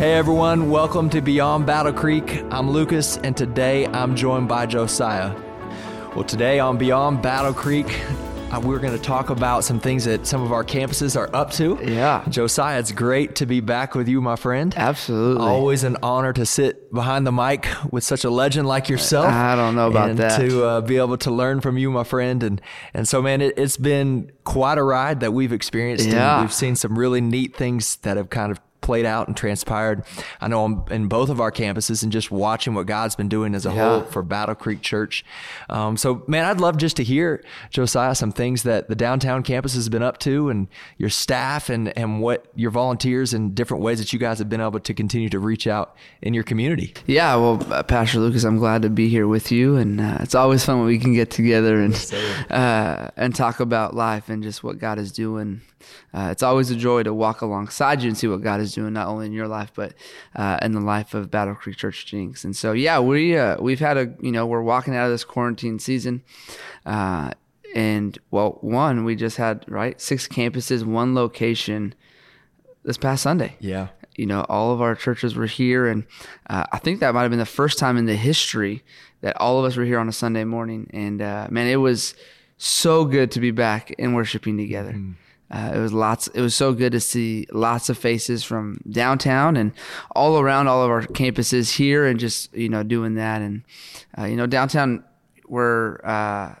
Hey everyone, welcome to Beyond Battle Creek. I'm Lucas, and today I'm joined by Josiah. Well, today on Beyond Battle Creek, uh, we're going to talk about some things that some of our campuses are up to. Yeah. Josiah, it's great to be back with you, my friend. Absolutely. Always an honor to sit behind the mic with such a legend like yourself. I don't know about and that. To uh, be able to learn from you, my friend, and and so man, it, it's been quite a ride that we've experienced. Yeah. We've seen some really neat things that have kind of played out and transpired. I know on, in both of our campuses and just watching what God's been doing as a Yeah. whole for Battle Creek Church. Um, so, man, I'd love just to hear, Josiah, some things that the downtown campus has been up to and your staff and, and what your volunteers and different ways that you guys have been able to continue to reach out in your community. Yeah, well, uh, Pastor Lucas, I'm glad to be here with you, and uh, it's always fun when we can get together and uh, and talk about life and just what God is doing. Uh, it's always a joy to walk alongside you and see what God is doing, not only in your life but uh, in the life of Battle Creek Church Jenks. And so, yeah, we uh, we've had a you know we're walking out of this quarantine season. Uh, and well, one, we just had right six campuses, one location this past Sunday. Yeah. you know all of our churches were here and uh, i think that might have been the first time in the history that all of us were here on a sunday morning and uh, man it was so good to be back and worshiping together uh, it was lots it was so good to see lots of faces from downtown and all around all of our campuses here and just you know doing that. And uh, you know downtown we're uh,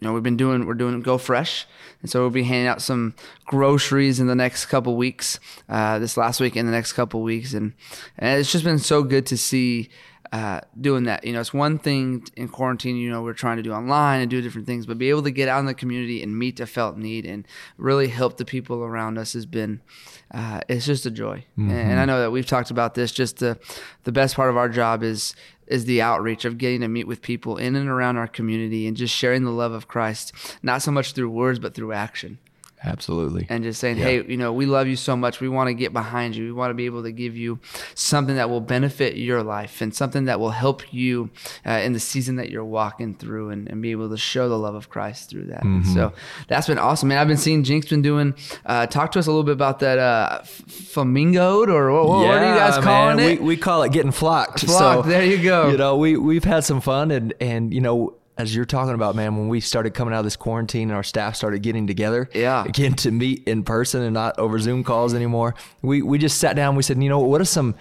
you know we've been doing we're doing go fresh. And so we'll be handing out some groceries in the next couple weeks uh, this last week and the next couple weeks. And, and it's just been so good to see uh, doing that. You know it's one thing in quarantine you know we're trying to do online and do different things but be able to get out in the community and meet a felt need and really help the people around us has been uh, it's just a joy. And, and i know that we've talked about this just the the best part of our job is is the outreach of getting to meet with people in and around our community and just sharing the love of Christ, not so much through words, but through action. Absolutely. And just saying, hey, you know, we love you so much. We want to get behind you. We want to be able to give you something that will benefit your life and something that will help you uh, in the season that you're walking through and, and be able to show the love of Christ through that. And so that's been awesome, man. I've been seeing Jenks been doing, uh, talk to us a little bit about that uh, f- flamingoed or what, what are you guys man. calling it? We, we call it getting flocked. Flocked, there you go. You know, we we've had some fun, and and you know, as you're talking about, man, when we started coming out of this quarantine and our staff started getting together, Yeah. again to meet in person and not over Zoom calls anymore, we we just sat down. We said, you know, what are some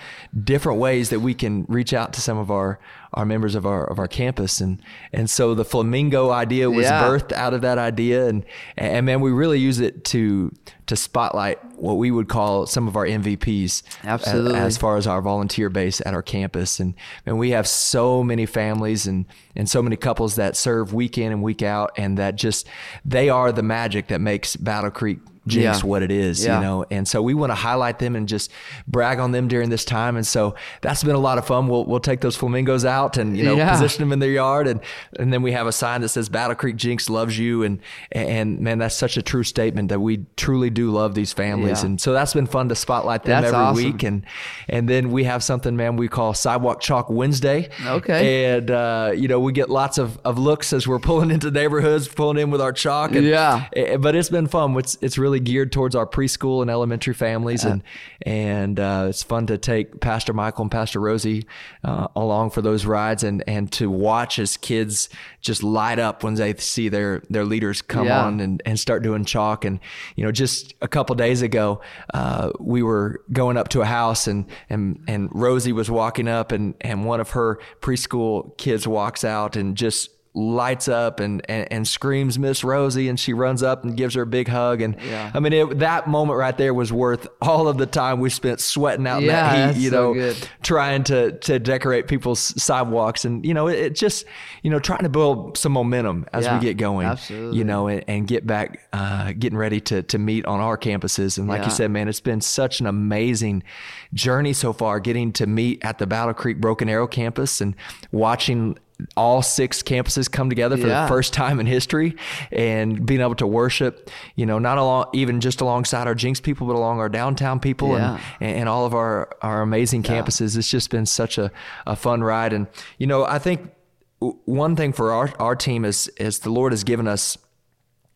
different ways that we can reach out to some of our our members of our of our campus and and so the flamingo idea was Yeah. birthed out of that idea and and man we really use it to to spotlight what we would call some of our MVPs a- uh, Absolutely. as far as our volunteer base at our campus and and we have so many families and and so many couples that serve week in and week out and that just they are the magic that makes Battle Creek Jenks Yeah. what it is Yeah. you know and so we want to highlight them and just brag on them during this time and so that's been a lot of fun we'll we'll take those flamingos out and you know Yeah. position them in their yard and and then we have a sign that says Battle Creek Jenks loves you and and man that's such a true statement that we truly do love these families and so that's been fun to spotlight them That's every awesome. week and and then we have something man we call sidewalk chalk Wednesday Okay. and uh, you know we get lots of, of looks as we're pulling into neighborhoods pulling in with our chalk and, Yeah. eh, but it's been fun it's it's really geared towards our preschool and elementary families and and uh, it's fun to take Pastor Michael and Pastor Rosie uh, along for those rides and and to watch as kids just light up when they see their their leaders come Yeah. on and, and start doing chalk and you know just a couple days ago uh, we were going up to a house and and and Rosie was walking up and and one of her preschool kids walks out and just lights up and, and, and screams Miss Rosie and she runs up and gives her a big hug and Yeah. I mean it, that moment right there was worth all of the time we spent sweating out in that heat you so know good. trying to to decorate people's sidewalks and you know it, it just you know trying to build some momentum as Yeah, we get going absolutely. you know and, and get back uh, getting ready to to meet on our campuses and like Yeah. you said man it's been such an amazing journey so far getting to meet at the Battle Creek Broken Arrow campus and watching all six campuses come together for Yeah. the first time in history and being able to worship, you know, not along, even just alongside our Jenks people, but along our downtown people Yeah. and, and all of our, our amazing campuses. It's just been such a, a fun ride. And, you know, I think one thing for our, our team is, is the Lord has given us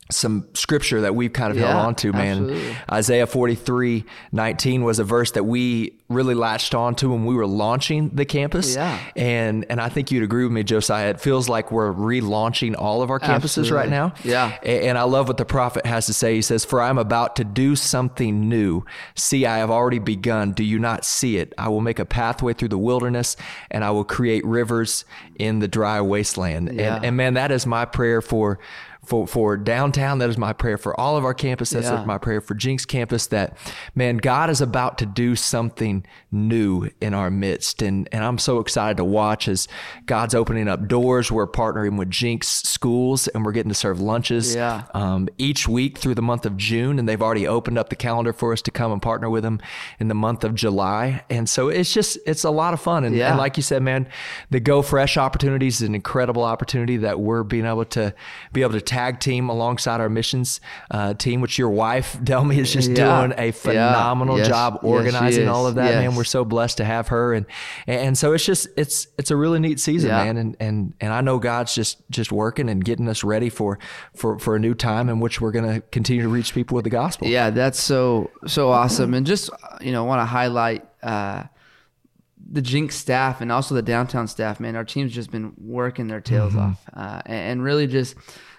some scripture that we've kind of Yeah, held on to, man. absolutely. Isaiah 43, 19 was a verse that we really latched on to when we were launching the campus. Yeah. And and I think you'd agree with me, Josiah. It feels like we're relaunching all of our campuses right now. Yeah. A- And I love what the prophet has to say. He says, For I am about to do something new. See, I have already begun. Do you not see it? I will make a pathway through the wilderness and I will create rivers in the dry wasteland. Yeah. And, and man, that is my prayer for. For, for downtown, that is my prayer for all of our campuses. That's Yeah. my prayer for Jenks campus. That man, God is about to do something new in our midst, and and I'm so excited to watch as God's opening up doors. We're partnering with Jenks schools, and we're getting to serve lunches Yeah. um, each week through the month of June, and they've already opened up the calendar for us to come and partner with them in the month of July. And so it's just it's a lot of fun. And, Yeah. and like you said, man, the Go Fresh opportunities is an incredible opportunity that we're being able to be able to tag team alongside our missions uh, team, which your wife Delmy is just Yeah. doing a Yeah. phenomenal Yes. job Yes, organizing all of that. Man, we're so blessed to have her, and and so it's just it's it's a really neat season, Yeah. man. And and and I know God's just just working and getting us ready for for for a new time in which we're going to continue to reach people with the gospel. Yeah, that's so so awesome, and just you know want to highlight uh, the Jenks staff and also the downtown staff. Man, our team's just been working their tails Mm-hmm. off, uh, and, and really just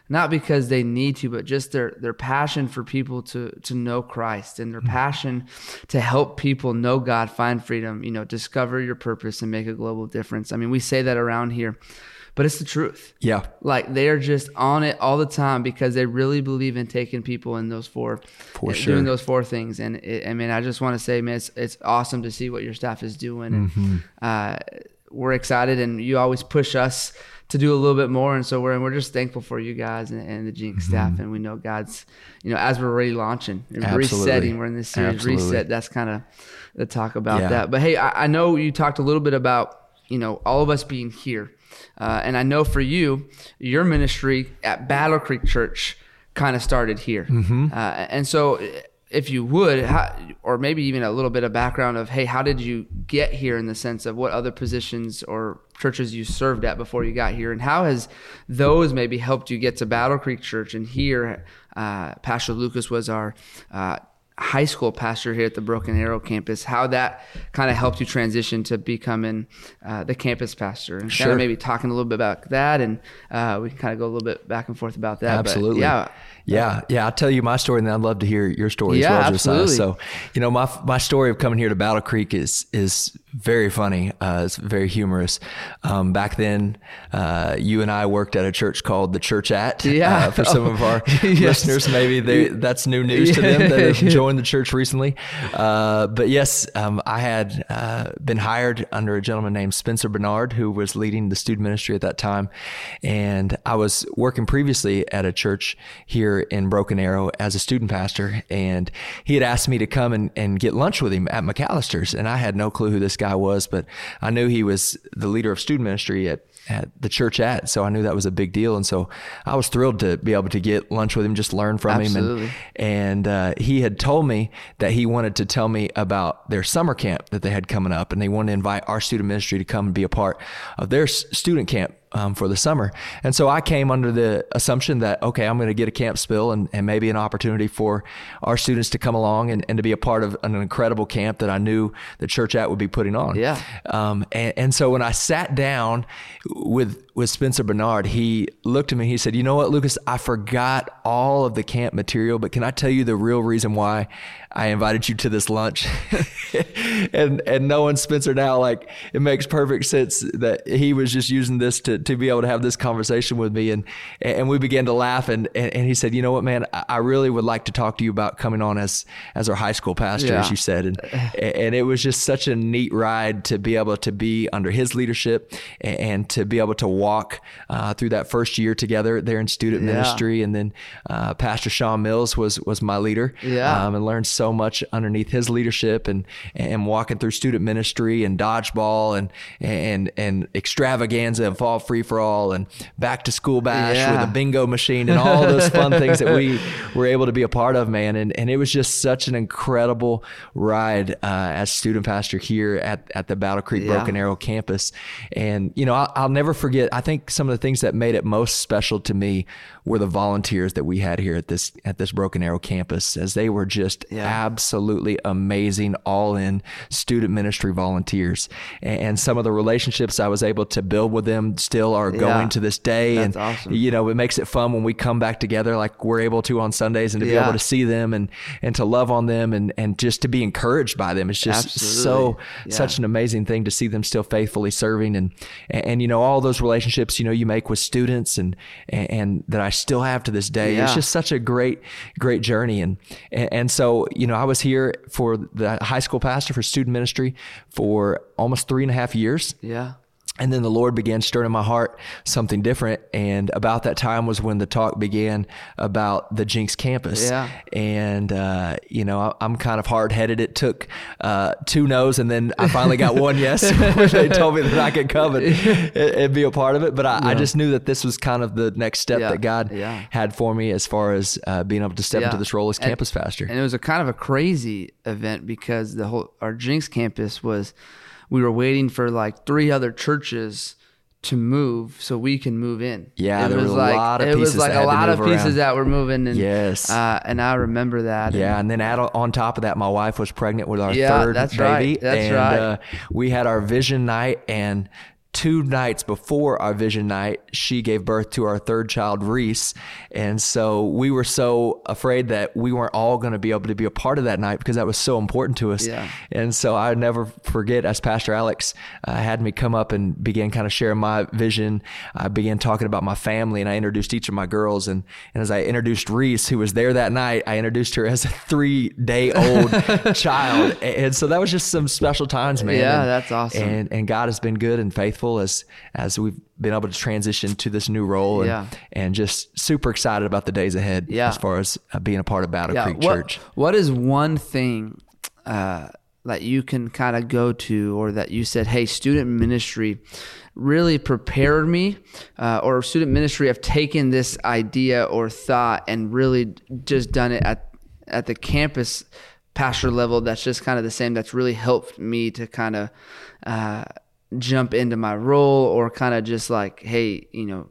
not because they need to, but just their their passion for people to to know Christ and their Mm-hmm. passion to help people know God, find freedom, you know, discover your purpose and make a global difference. I mean, we say that around here, but it's the truth. Yeah. Like they are just on it all the time because they really believe in taking people in those four, For uh, sure. doing those four things. And it, I mean, I just want to say, man, it's, it's awesome to see what your staff is doing. Mm-hmm. uh, we're excited, and you always push us to do a little bit more. And so we're and we're just thankful for you guys and, and the Jenks Mm-hmm. staff. And we know God's, you know, as we're already launching and Absolutely. resetting, we're in this series Absolutely. reset. That's kind of the talk about Yeah. that. But hey, I, I know you talked a little bit about you know all of us being here, uh, and I know for you, your ministry at Battle Creek Church kind of started here, Mm-hmm. uh, and so. If you would, how, or maybe even a little bit of background of, hey, how did you get here in the sense of what other positions or churches you served at before you got here, and how has those maybe helped you get to Battle Creek Church? And here, uh, Pastor Lucas was our uh, high school pastor here at the Broken Arrow campus, how that kind of helped you transition to becoming uh, the campus pastor, and kind Sure. of maybe talking a little bit about that, and uh, we can kind of go a little bit back and forth about that. But Absolutely. yeah. Yeah. Yeah. I'll tell you my story and then I'd love to hear your story Yeah, as well, Josiah. So, you know, my, my story of coming here to Battle Creek is, is very funny. Uh, it's very humorous. Um, back then, uh, you and I worked at a church called the Church at, Yeah. uh, for some of our Yes. listeners, maybe they, that's new news to them that have joined the church recently. Uh, but yes, um, I had, uh, been hired under a gentleman named Spencer Bernard, who was leading the student ministry at that time. And I was working previously at a church here in Broken Arrow as a student pastor. And he had asked me to come and, and get lunch with him at McAlister's. And I had no clue who this guy was, but I knew he was the leader of student ministry at, at the church at. So I knew that was a big deal. And so I was thrilled to be able to get lunch with him, just learn from Absolutely. him. And, and uh, he had told me that he wanted to tell me about their summer camp that they had coming up. And they wanted to invite our student ministry to come and be a part of their s- student camp um, for the summer. And so I came under the assumption that, okay, I'm going to get a camp spill and, and maybe an opportunity for our students to come along and, and to be a part of an incredible camp that I knew the church at would be putting on. Yeah. Um, and, and so when I sat down with, with Spencer Bernard, he looked at me, he said, you know what, Lucas, I forgot all of the camp material, but can I tell you the real reason why I invited you to this lunch? and, and knowing Spencer now, like it makes perfect sense that he was just using this to, to be able to have this conversation with me. And, and we began to laugh and, and, and he said, you know what, man, I really would like to talk to you about coming on as, as our high school pastor, as you said. And, and it was just such a neat ride to be able to be under his leadership and, and to be able to walk uh, through that first year together there in student Yeah. ministry. And then uh, Pastor Sean Mills was, was my leader Yeah. um, and learned so much underneath his leadership and, and walking through student ministry and dodgeball and, and, and extravaganza and fall free for all and back to school bash Yeah. with a bingo machine and all those fun things that we were able to be a part of, man. And, and it was just such an incredible ride uh, as student pastor here at, at the Battle Creek Yeah. Broken Arrow campus. And, you know, I'll, I'll never forget, I think some of the things that made it most special to me were the volunteers that we had here at this at this Broken Arrow campus, as they were just Yeah. absolutely amazing, all in student ministry volunteers, and, some of the relationships I was able to build with them still are Yeah. going to this day. That's and awesome. you know, it makes it fun when we come back together, like we're able to on Sundays, and to be able to see them and and to love on them and and just to be encouraged by them. It's just Absolutely. so Yeah. such an amazing thing to see them still faithfully serving and, and and you know all those relationships you know you make with students and and, and that I still have to this day. It's Yeah. just such a great great journey and, and and so you know I was here for the high school pastor for student ministry for almost three and a half years. Yeah. And then the Lord began stirring in my heart something different. And about that time was when the talk began about the Jenks campus. Yeah. And, uh, you know, I, I'm kind of hard headed. It took uh, two no's and then I finally got one yes when they told me that I could come and, and be a part of it. But I, I just knew that this was kind of the next step Yeah. that God Yeah. had for me as far as uh, being able to step into this role as And- campus pastor. And it was a kind of a crazy event because the whole our Jenks campus was we were waiting for like three other churches to move so we can move in. Yeah, it there was a like lot of it was like a lot of move pieces around. that were moving. And, Yes. uh, and I remember that. Yeah, and then add on top of that, my wife was pregnant with our Yeah, third that's baby. right. That's and, right. Uh, we had our vision night, and two nights before our vision night, she gave birth to our third child, Reese. And so we were so afraid that we weren't all going to be able to be a part of that night because that was so important to us. Yeah. And so I never forget, as Pastor Alex uh, had me come up and began kind of sharing my vision, I began talking about my family and I introduced each of my girls. And, and as I introduced Reese, who was there that night, I introduced her as a three day old child. And so that was just some special times, man. Yeah, And- that's awesome. And, and God has been good and faithful as, as we've been able to transition to this new role and, Yeah. and just super excited about the days ahead Yeah. as far as uh, being a part of Battle Creek what, Church. What is one thing uh, that you can kind of go to, or that you said, "Hey, student ministry really prepared me," uh, or student ministry have taken this idea or thought and really just done it at at the campus pastor level. That's just kind of the same. That's really helped me to kind of uh, jump into my role, or kind of just like, hey, you know,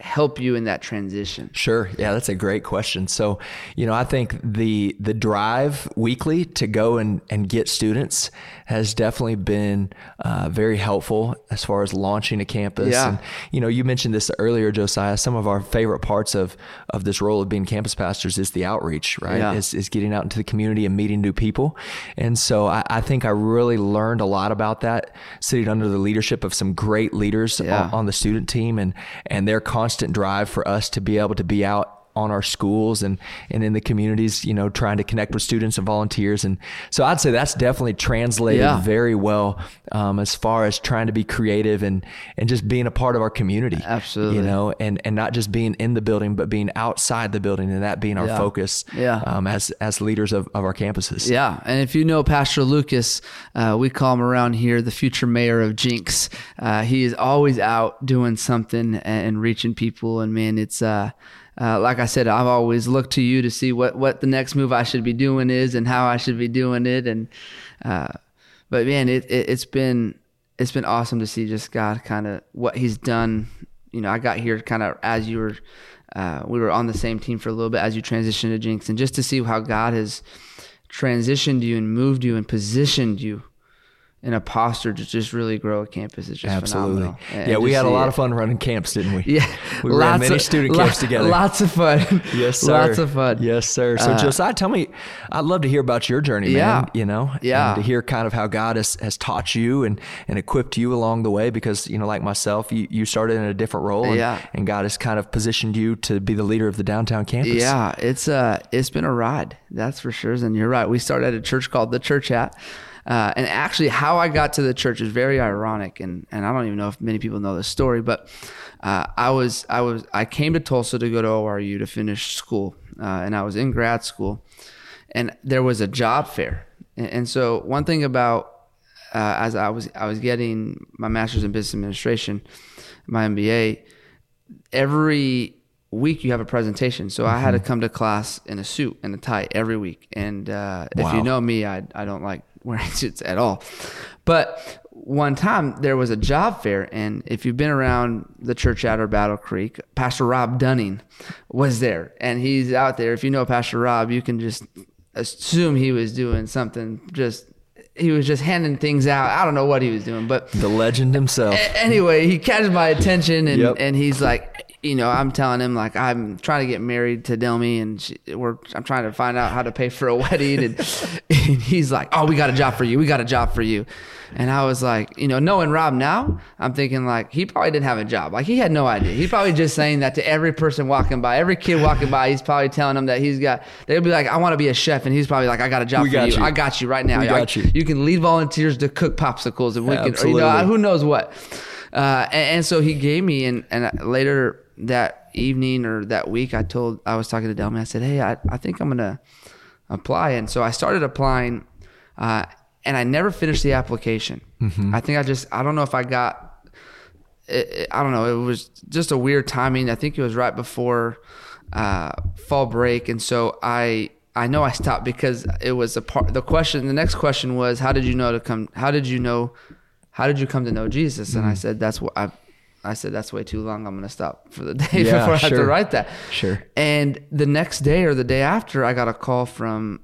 help you in that transition. Sure. Yeah, that's a great question. So, you know, I think the the drive weekly to go and, and get students has definitely been uh, very helpful as far as launching a campus. Yeah. And, you know, you mentioned this earlier, Josiah. Some of our favorite parts of of this role of being campus pastors is the outreach, right? Yeah. Is, is getting out into the community and meeting new people. And so I, I think I really learned a lot about that sitting under the leadership of some great leaders Yeah. on, on the student team and and their constant drive for us to be able to be out on our schools and and in the communities you know trying to connect with students and volunteers and so i'd say that's definitely translated Yeah. very well um, as far as trying to be creative and and just being a part of our community Absolutely. you know and and not just being in the building but being outside the building and that being our Yeah. focus Yeah. um, as as leaders of, of our campuses Yeah, and if you know Pastor Lucas, uh, we call him around here the future mayor of Jenks. Uh, he is always out doing something and, and reaching people. And man, it's uh, uh, like I said, I've always looked to you to see what what the next move I should be doing is and how I should be doing it. And uh, but man, it, it it's been it's been awesome to see just God kind of what He's done. You know, I got here kind of as you were. Uh, we were on the same team for a little bit as you transitioned to Jenks, and just to see how God has transitioned you and moved you and positioned you in a posture to just really grow a campus is just absolutely phenomenal. And- yeah we had a lot it. of fun running camps didn't we Yeah, we ran many student camps lo- together Lots of fun. Yes, sir. Lots of fun. Yes, sir. So, Uh, Josiah, tell me, I'd love to hear about your journey, man. Yeah. You know, Yeah. to hear kind of how God has, has taught you and, and equipped you along the way because, you know, like myself, you, you started in a different role and, Yeah. and God has kind of positioned you to be the leader of the downtown campus. Yeah, it's uh it's been a ride, that's for sure. And you're right. We started at a church called the Church at. Uh, and actually, how I got to the church is very ironic, and, and I don't even know if many people know this story. But uh, I was I was I came to Tulsa to go to ORU to finish school, uh, and I was in grad school, and there was a job fair. And, and so one thing about uh, as I was I was getting my master's in business administration, my MBA, every week you have a presentation. So I had to come to class in a suit and a tie every week. And uh, if you know me, I I don't like wearing suits at all. But one time there was a job fair, and if you've been around the church out or Battle Creek, Pastor Rob Dunning was there, and he's out there. If you know Pastor Rob, you can just assume he was doing something just he was just handing things out. I don't know what he was doing, but the legend himself. A- anyway, he catches my attention and, Yep. and he's like, you know, I'm telling him like I'm trying to get married to Delmy and she, we're I'm trying to find out how to pay for a wedding and, and he's like, oh, we got a job for you. We got a job for you. And I was like, you know, knowing Rob now, I'm thinking like he probably didn't have a job. Like he had no idea. He's probably just saying that to every person walking by, every kid walking by. He's probably telling them that he's got. They'll be like, I want to be a chef, and he's probably like, I got a job We for you. you. I got you right now. We I- got you. You can lead volunteers to cook popsicles, and we can, or, you know, who knows what. Uh, and, and so he gave me, and and later that evening or that week, I told I was talking to Delmy. I said, Hey, I, I think I'm gonna apply, and so I started applying, uh, and I never finished the application. I think I just I don't know if I got. It, it- I don't know. It was just a weird timing. I think it was right before uh, fall break, and so I I know I stopped because it was a part. The question, the next question was, how did you know to come? How did you know? How did you come to know Jesus? And I said, that's what I. I said that's way too long. I'm gonna stop for the day Yeah, before I have to write that. Sure. And the next day or the day after, I got a call from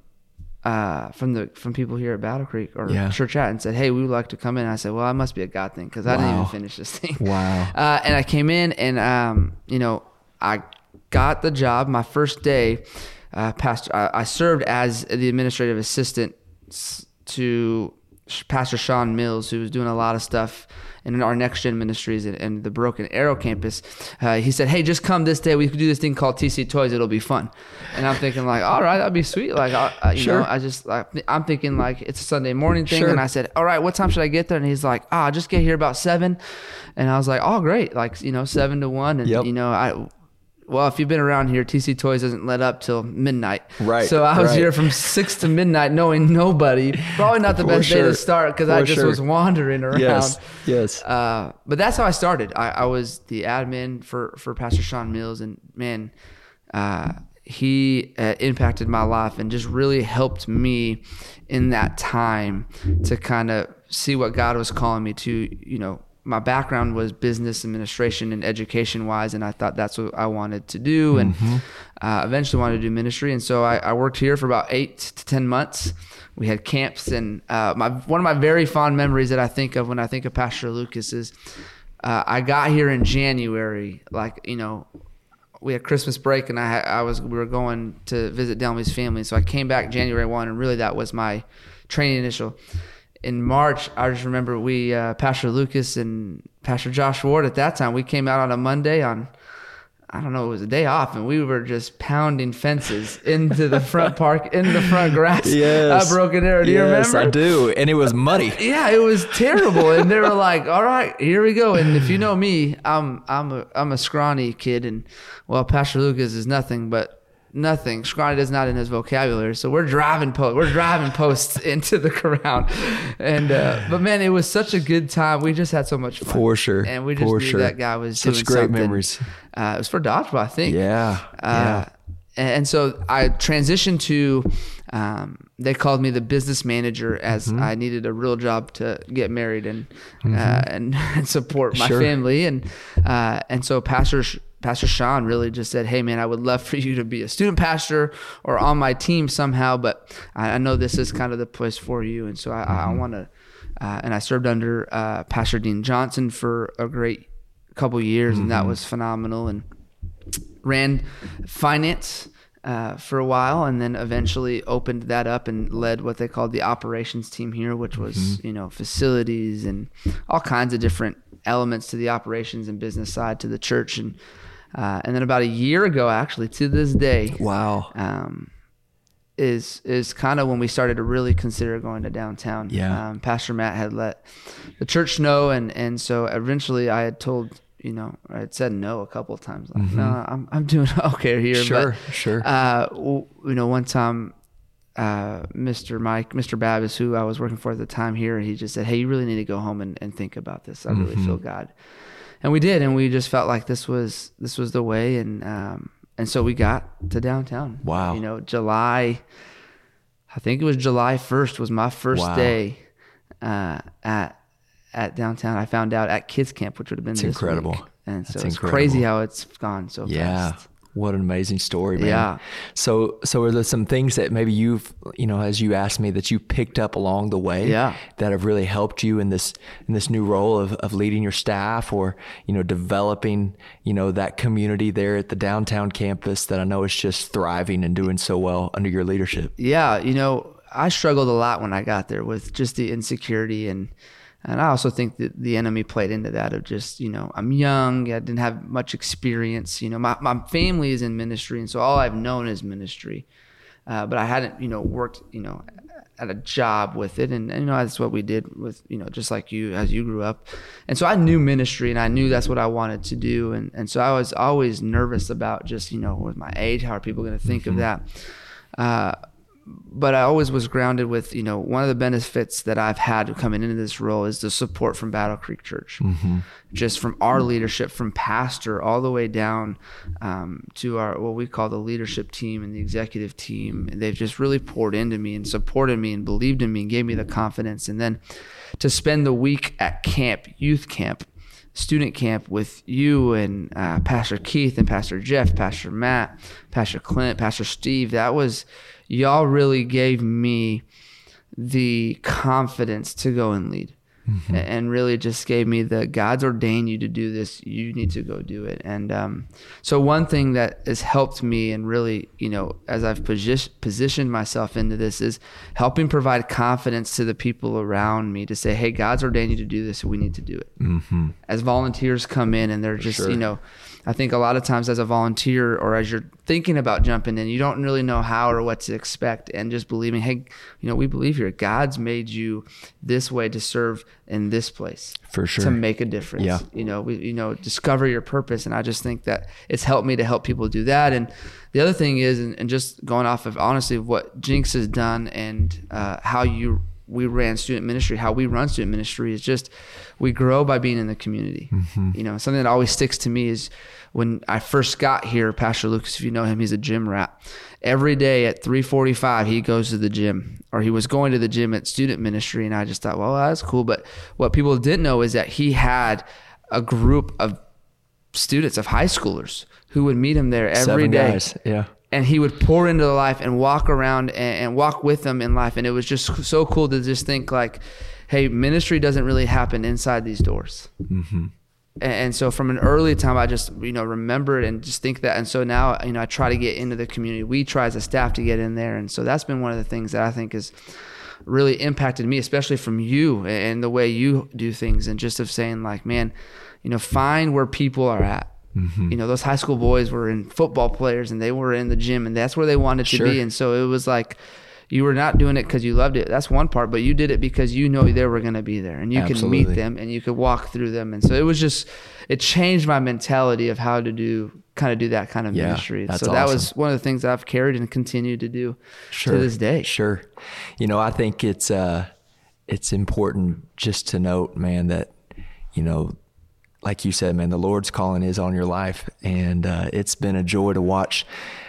uh, from the from people here at Battle Creek or Yeah. Church Chat and said, "Hey, we would like to come in." I said, "Well, I must be a God thing because I didn't even finish this thing." Wow. Uh, and I came in and um, you know I got the job my first day. Uh, pastor, I, I served as the administrative assistant to Pastor Sean Mills, who was doing a lot of stuff in our Next Gen Ministries and, and the Broken Arrow campus. Uh, he said, "Hey, just come this day. We could do this thing called TC Toys. It'll be fun." And I'm thinking like, "All right, that'd be sweet." Like, I, I, you Sure. know, I just like I'm thinking like it's a Sunday morning thing, Sure. and I said, "All right, what time should I get there?" And he's like, "Ah, just get here about seven. And I was like, "Oh, great!" Like you know, seven to one, and Yep. you know, I. Well, if you've been around here, TC Toys doesn't let up till midnight. Right, So I was right. here from six to midnight, knowing nobody. Probably not the For best day to start because I just sure. was wandering around. Yes. Yes. Uh, but that's how I started. I, I was the admin for, for Pastor Sean Mills, and man, uh, he uh, impacted my life and just really helped me in that time to kind of see what God was calling me to. You know, my background was business administration and education wise, and I thought that's what I wanted to do, and uh, eventually wanted to do ministry. And so I, I worked here for about eight to ten months. We had camps, and uh, my one of my very fond memories that I think of when I think of Pastor Lucas is uh, I got here in January, like you know, we had Christmas break, and I I was we were going to visit Delmy's family, so I came back January one, and really that was my training initial. In March, I just remember we uh, Pastor Lucas and Pastor Josh Ward at that time we came out on a Monday on I don't know, it was a day off, and we were just pounding fences into the front park, into the front grass. Yes. at Broken Arrow. Do you yes, remember? I do. And it was muddy. Yeah, it was terrible, and they were like, "All right, here we go." And if you know me, I'm I'm a I'm a scrawny kid, and well, Pastor Lucas is nothing but nothing. Scrawny is not in his vocabulary, so we're driving post, we're driving posts into the ground, and uh, but man, it was such a good time. We just had so much fun For sure. and we just For knew sure. that guy was Such great something. memories. Uh, it was for dodgeball, I think. Yeah. Uh, and so I transitioned to, um, they called me the business manager as Mm-hmm. I needed a real job to get married and uh, and, and support my Sure. family and uh, and so Pastor Sh- Pastor Sean really just said, "Hey man, I would love for you to be a student pastor or on my team somehow, but I, I know this is kind of the place for you, and so I, I Mm-hmm. want to." Uh, and I served under uh, Pastor Dean Johnson for a great couple years, and that Mm-hmm. was phenomenal. And ran finance uh, for a while and then eventually opened that up and led what they called the operations team here which was Mm-hmm. you know facilities and all kinds of different elements to the operations and business side to the church and uh, and then about a year ago actually to this day Wow. um, is is kind of when we started to really consider going to downtown. Yeah. Um, Pastor Matt had let the church know, and and so eventually I had told you know I had said no a couple of times. Like, no, I'm I'm doing okay here. Mm-hmm. Sure, but, sure. Uh, you know, one time. Uh, Mr. Mike, Mr. Babis, who I was working for at the time here, he just said, "Hey, you really need to go home and, and think about this. I really Mm-hmm. feel God." And we did, and we just felt like this was this was the way, and um, and so we got to downtown. Wow. You know, July, I think it was July first was my first Wow. day. uh, at at downtown. I found out at kids camp, which would have been incredible. week. and so That's it's incredible. crazy how it's gone so Yeah. fast. What an amazing story, man. Yeah. So, so are there some things that maybe you've, you know, as you asked me, that you picked up along the way, Yeah. that have really helped you in this in this new role of, of leading your staff, or you know, developing, you know, that community there at the downtown campus that I know is just thriving and doing so well under your leadership. Yeah, you know, I struggled a lot when I got there with just the insecurity and and I also think that the enemy played into that of just, you know, I'm young, I didn't have much experience. You know, my, my family is in ministry and so all I've known is ministry. Uh, but I hadn't, you know, worked, you know, at a job with it. And, and, you know, that's what we did with, you know, just like you as you grew up. And so I knew ministry and I knew that's what I wanted to do. And, and so I was always nervous about just, you know, with my age, how are people going to think of that? Uh, but I always was grounded with, you know, one of the benefits that I've had coming into this role is the support from Battle Creek Church, just from our leadership, from pastor all the way down um, to our what we call the leadership team and the executive team. They've just really poured into me and supported me and believed in me and gave me the confidence. And then to spend the week at camp, youth camp, student camp with you and uh, Pastor Keith and Pastor Jeff, Pastor Matt, Pastor Clint, Pastor Steve. That was y'all really gave me the confidence to go and lead. A- And really just gave me the God's ordained you to do this. You need to go do it. And um, so, one thing that has helped me, and really, you know, as I've posi- positioned myself into this, is helping provide confidence to the people around me to say, "Hey, God's ordained you to do this. So we need to do it." Mm-hmm. as volunteers come in and they're just Sure. you know i think a lot of times as a volunteer or as you're thinking about jumping in you don't really know how or what to expect and just believing hey you know we believe here god's made you this way to serve in this place For sure. to make a difference Yeah. you know we you know discover your purpose and i just think that it's helped me to help people do that and the other thing is and, and just going off of honestly of what jenks has done and uh, how you we ran student ministry how we run student ministry is just we grow by being in the community mm-hmm. you know something that always sticks to me is when i first got here pastor lucas if you know him he's a gym rat every day at 3.45 he goes to the gym or he was going to the gym at student ministry and i just thought well that's cool but what people didn't know is that he had a group of students of high schoolers who would meet him there every day Seven guys. Yeah. And he would pour into the life and walk around and, and walk with them in life. And it was just so cool to just think like hey ministry doesn't really happen inside these doors. Mm-hmm. and, and so from an early time i just you know remember it and just think that. And so now you know i try to get into the community. We try as a staff to get in there. And so that's been one of the things that i think has really impacted me especially from you and the way you do things and just of saying like man you know find where people are at Mm-hmm. you know those high school boys were in football players and they were in the gym and that's where they wanted to Sure. be and so it was like you were not doing it because you loved it that's one part but you did it because you know they were going to be there and you could Absolutely. meet them and you could walk through them and so it was just it changed my mentality of how to do kind of do that kind of Yeah, ministry so that was one of the things i've carried and continue to do sure. to this day Sure. You know, I think it's uh it's important just to note, man, that you know, like you said, man, the Lord's calling is on your life, and uh, it's been a joy to watch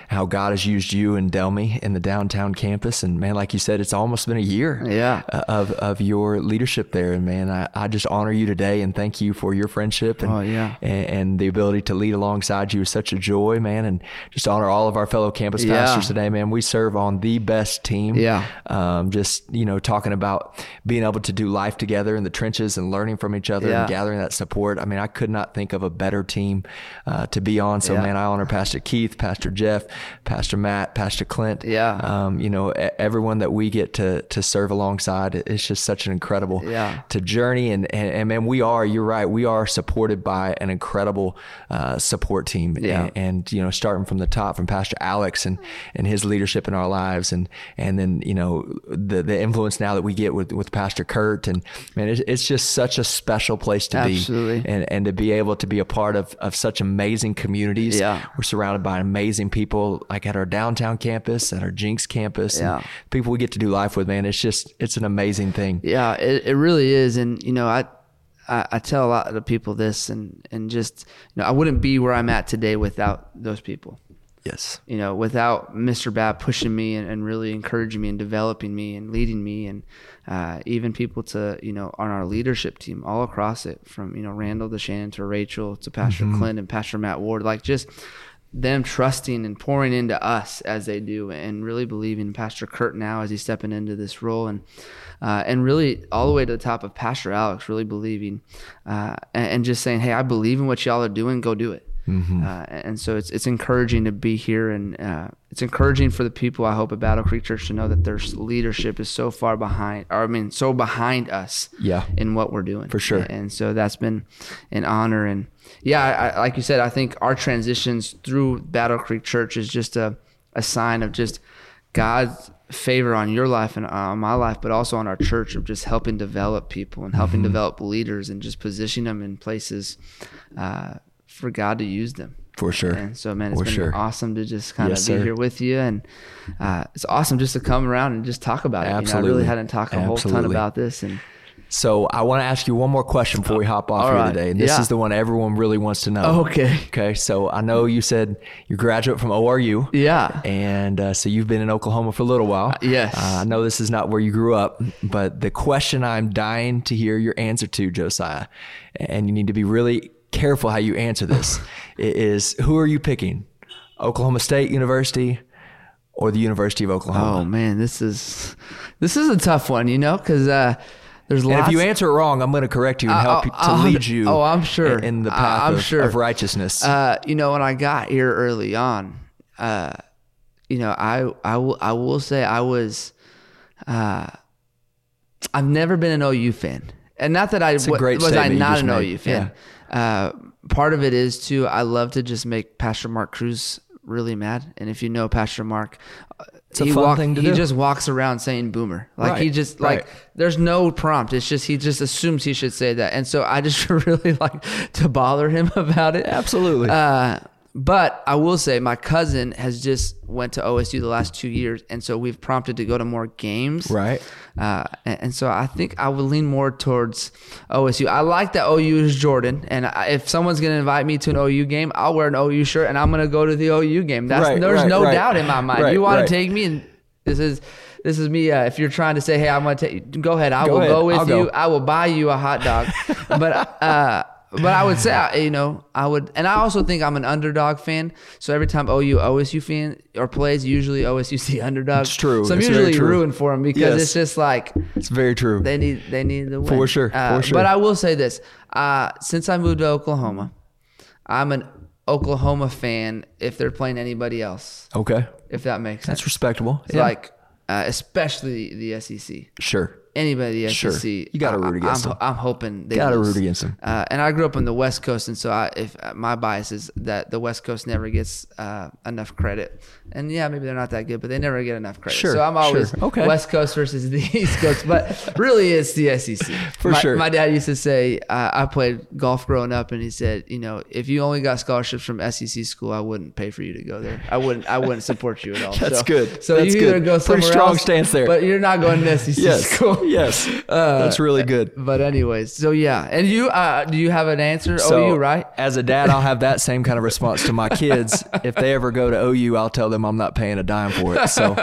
how God has used you and Delmy in the downtown campus. And man, like you said, it's almost been a year Yeah. uh, of of your leadership there. And man, I, I just honor you today and thank you for your friendship and, Oh, yeah. and and the ability to lead alongside you is such a joy, man. And just honor all of our fellow campus Yeah. pastors today, man. We serve on the best team. Yeah. Um, just you know, talking about being able to do life together in the trenches and learning from each other Yeah. and gathering that support. I mean, I could not think of a better team uh, to be on. So, man, I honor Pastor Keith, Pastor Jeff, Pastor Matt, Pastor Clint. Yeah. Um, you know, everyone that we get to to serve alongside. It's just such an incredible Yeah. to journey and, and and man, we are. You're right. We are supported by an incredible uh, support team. Yeah. And, and you know, starting from the top, from Pastor Alex and and his leadership in our lives, and and then you know the the influence now that we get with with Pastor Kurt, and man, it's, it's just such a special place to Absolutely. be, and and to be able to be a part of of such amazing communities. Yeah. We're surrounded by amazing people, like at our downtown campus, at our Jenks campus, and Yeah. people we get to do life with. Man, it's just it's an amazing thing. Yeah, it, it really is. And, you know, I, I, I tell a lot of people this and, and just, you know, I wouldn't be where I'm at today without those people. Yes. You know, without Mr. Babb pushing me and, and really encouraging me and developing me and leading me, and uh, even people to you know on our leadership team all across it, from you know Randall to Shannon to Rachel to Pastor Mm-hmm. Clint and Pastor Matt Ward, like just them trusting and pouring into us as they do, and really believing in Pastor Kurt now as he's stepping into this role, and uh, and really all the way to the top of Pastor Alex, really believing uh, and, and just saying, "Hey, I believe in what y'all are doing. Go do it." Uh, and so it's it's encouraging to be here, and uh, it's encouraging for the people I hope at Battle Creek Church to know that their leadership is so far behind, or I mean, so behind us Yeah. in what we're doing For sure. And so that's been an honor, and yeah, I, I, like you said, I think our transitions through Battle Creek Church is just a a sign of just God's favor on your life and on my life, but also on our church of just helping develop people and Mm-hmm. helping develop leaders and just position them in places uh, for God to use them. For sure. And so, man, it's For been sure. awesome to just kind Yes, of be sir. here with you, and uh, it's awesome just to come around and just talk about it. You know, I really hadn't talked a whole ton about this, and So I want to ask you one more question before we hop off all here right. today. And this Yeah. is the one everyone really wants to know. okay, Okay. So I know you said you're graduate from ORU. yeah, And uh, so you've been in Oklahoma for a little while. yes. Uh, I know this is not where you grew up, but the question I'm dying to hear your answer to, Josiah, and you need to be really careful how you answer this, is who are you picking? Oklahoma State University or the University of Oklahoma? Oh man, this is this is a tough one, you know, because uh, there's and lots. if you answer it wrong, I'm going to correct you and help you to I'll- lead you oh, I'm sure. in, in the I- path I'm of, sure. of righteousness. uh, you know, when I got here early on, uh, you know, I I will I will say I was, uh, I've never been an OU fan, and not that I was I not an. OU fan. Uh, part of it is too. I love to just make Pastor Mark Cruz really mad, and if you know Pastor Mark. It's a he fun walk- thing to he just walks around saying boomer. Like he just like right. there's no prompt. It's just he just assumes he should say that. And so I just really like to bother him about it. Absolutely. Uh, but I will say my cousin has just went to OSU the last two years, and so we've prompted to go to more games. right. Uh, and, and so I think I would lean more towards OSU. I like that OU is Jordan, and I, if someone's going to invite me to an OU game, I'll wear an OU shirt and I'm going to go to the OU game. That's Right, there's right, no right. doubt in my mind. You want to take me, and this is this is me. Uh, if you're trying to say, hey, I'm going to take, go ahead. I Go will ahead. go with I'll you. go. I will buy you a hot dog. but uh, but I would say, you know, I would, and I also think I'm an underdog fan. So every time OU OSU fan or plays, usually OSU's the underdog. It's true. So I'm It's usually rooting for them because Yes. it's just like It's very true. they need they need the win For sure, Uh, for sure. But I will say this: uh, since I moved to Oklahoma, I'm an Oklahoma fan. If they're playing anybody else, okay. if that makes sense, That's respectable. Yeah. like uh, especially the SEC. sure. Anybody the Sure. SEC, You gotta root against I'm, them. I'm hoping they Gotta root against them. Uh, and I grew up on the West Coast, and so I, if uh, my bias is that the West Coast never gets uh, enough credit, and yeah, maybe they're not that good, but they never get enough credit. Sure, So I'm always sure. Okay. West Coast versus the East Coast, but really it's the SEC. For my, sure. My dad used to say uh, I played golf growing up, and he said, you know, if you only got scholarships from SEC school, I wouldn't pay for you to go there. I wouldn't. I wouldn't support you at all. That's so, good. So That's you either good. go Pretty somewhere strong else, stance there. but you're not going to SEC Yes. school. Yes. Uh, That's really good. But anyways, so yeah, and you, uh, do you have an answer? So, OU, right? As a dad, I'll have that same kind of response to my kids. if they ever go to OU, I'll tell them I'm not paying a dime for it. So,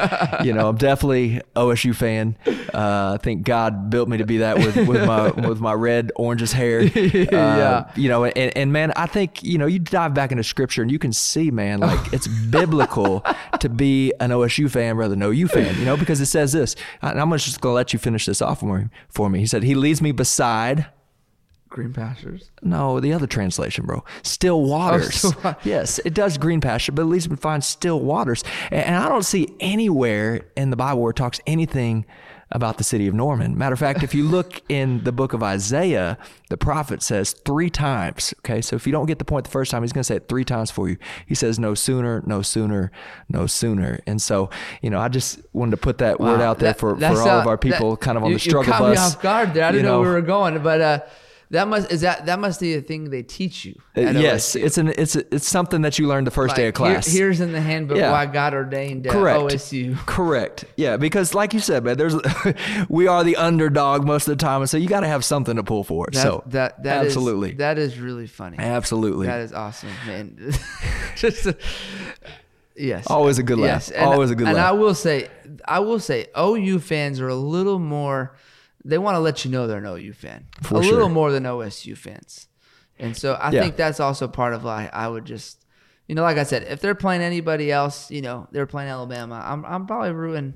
you know, I'm definitely OSU fan. Uh, I think God built me to be that with, with my with my red oranges hair. Uh, Yeah. You know, and, and man, I think you know you dive back into Scripture and you can see, man, like it's biblical to be an OSU fan rather than an OU fan. You know, because it says this, and I'm just going to let you finish this off for me. For me, he said, "He leads me beside." Green pastures. No, the other translation, bro. Still oh, waters. still wa- yes, it does green pasture, but at least we find still waters. And, and I don't see anywhere in the Bible where it talks anything about the city of Norman. Matter of fact, if you look in the book of Isaiah, the prophet says three times. Okay, so if you don't get the point the first time, he's going to say it three times for you. He says, "No sooner, no sooner, no sooner." And so, you know, I just wanted to put that word out there that- for, for all sound- of our people, that- kind of on you, the struggle you caught bus. me off guard there. I you didn't know, where we were going, but uh, that must is that that must be a thing they teach you. Uh, yes, OSU. it's an it's it's something that you learned the first day of Like, here- class. here's in the handbook Yeah. why God ordained uh, Correct. OSU. Correct. Yeah, because like you said, man, there's we are the underdog most of the time, and so you got to have something to pull for. That, so that that is- absolutely, that is really funny. absolutely. That is awesome, man. Just uh, Yes. Always a good laugh. and, Always a good and laugh. And I will say, I will say, OU fans are a little more. They want to let you know they're an OU fan, For a sure. little more than OSU fans, and so I Yeah. think that's also part of why I would just, you know, like I said, if they're playing anybody else, you know, they're playing Alabama, I'm I'm probably rooting.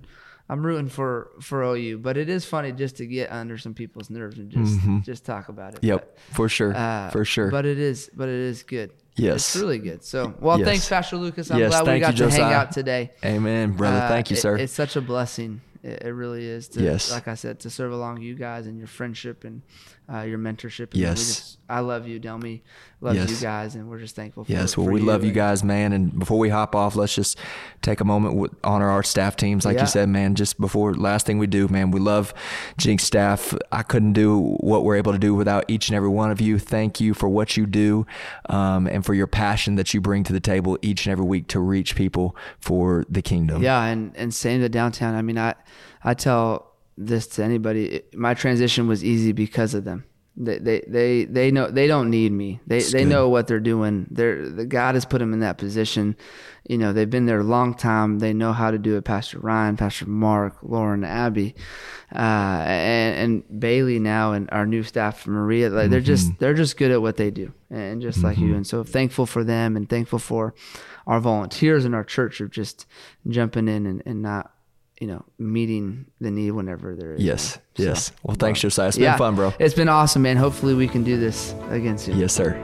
I'm rooting for for OU, but it is funny just to get under some people's nerves and just just talk about it. Mm-hmm. Yep, for sure, Uh, for sure. But it is, but it is good. Yes. it's really good. So, well, Yes. thanks, Pastor Lucas. I'm Yes, glad we got you, to hang out today. Amen, brother. Uh, Thank you, it- sir. it's such a blessing. It, it really is. To, Yes. Like I said, to serve along you guys and your friendship and uh, your mentorship. And Yes. just- I love you, Delmy. Love Yes. you guys, and we're just thankful. For, Yes, well, for we love you guys, man. And before we hop off, let's just take a moment with honor our staff teams, like Yeah. you said, man. Just before last thing we do, man, we love Jenks staff. I couldn't do what we're able to do without each and every one of you. Thank you for what you do, um, and for your passion that you bring to the table each and every week to reach people for the kingdom. Yeah, and and same to downtown. I mean, I I tell this to anybody. It- my transition was easy because of them. They they they, they know they don't need me. They they good. know what they're doing. They're the God has put them in that position. You know, they've been there a long time. They know how to do it. Pastor Ryan, Pastor Mark, Lauren, Abby, uh, and and Bailey now, and our new staff, Maria. Like they're just they're just good at what they do, and just like you. And so thankful for them, and thankful for our volunteers in our church of just jumping in and, and not you know meeting the need whenever there is Yes. So, yes. Well, thanks, Josiah. It's been yeah, fun, bro. it's been awesome man hopefully we can do this again soon Yes, sir.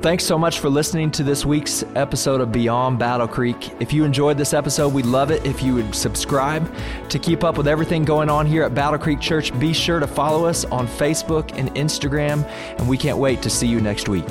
Thanks so much for listening to this week's episode of Beyond Battle Creek. If you enjoyed this episode, we'd love it if you would subscribe. To keep up with everything going on here at Battle Creek Church, be sure to follow us on Facebook and Instagram, and we can't wait to see you next week.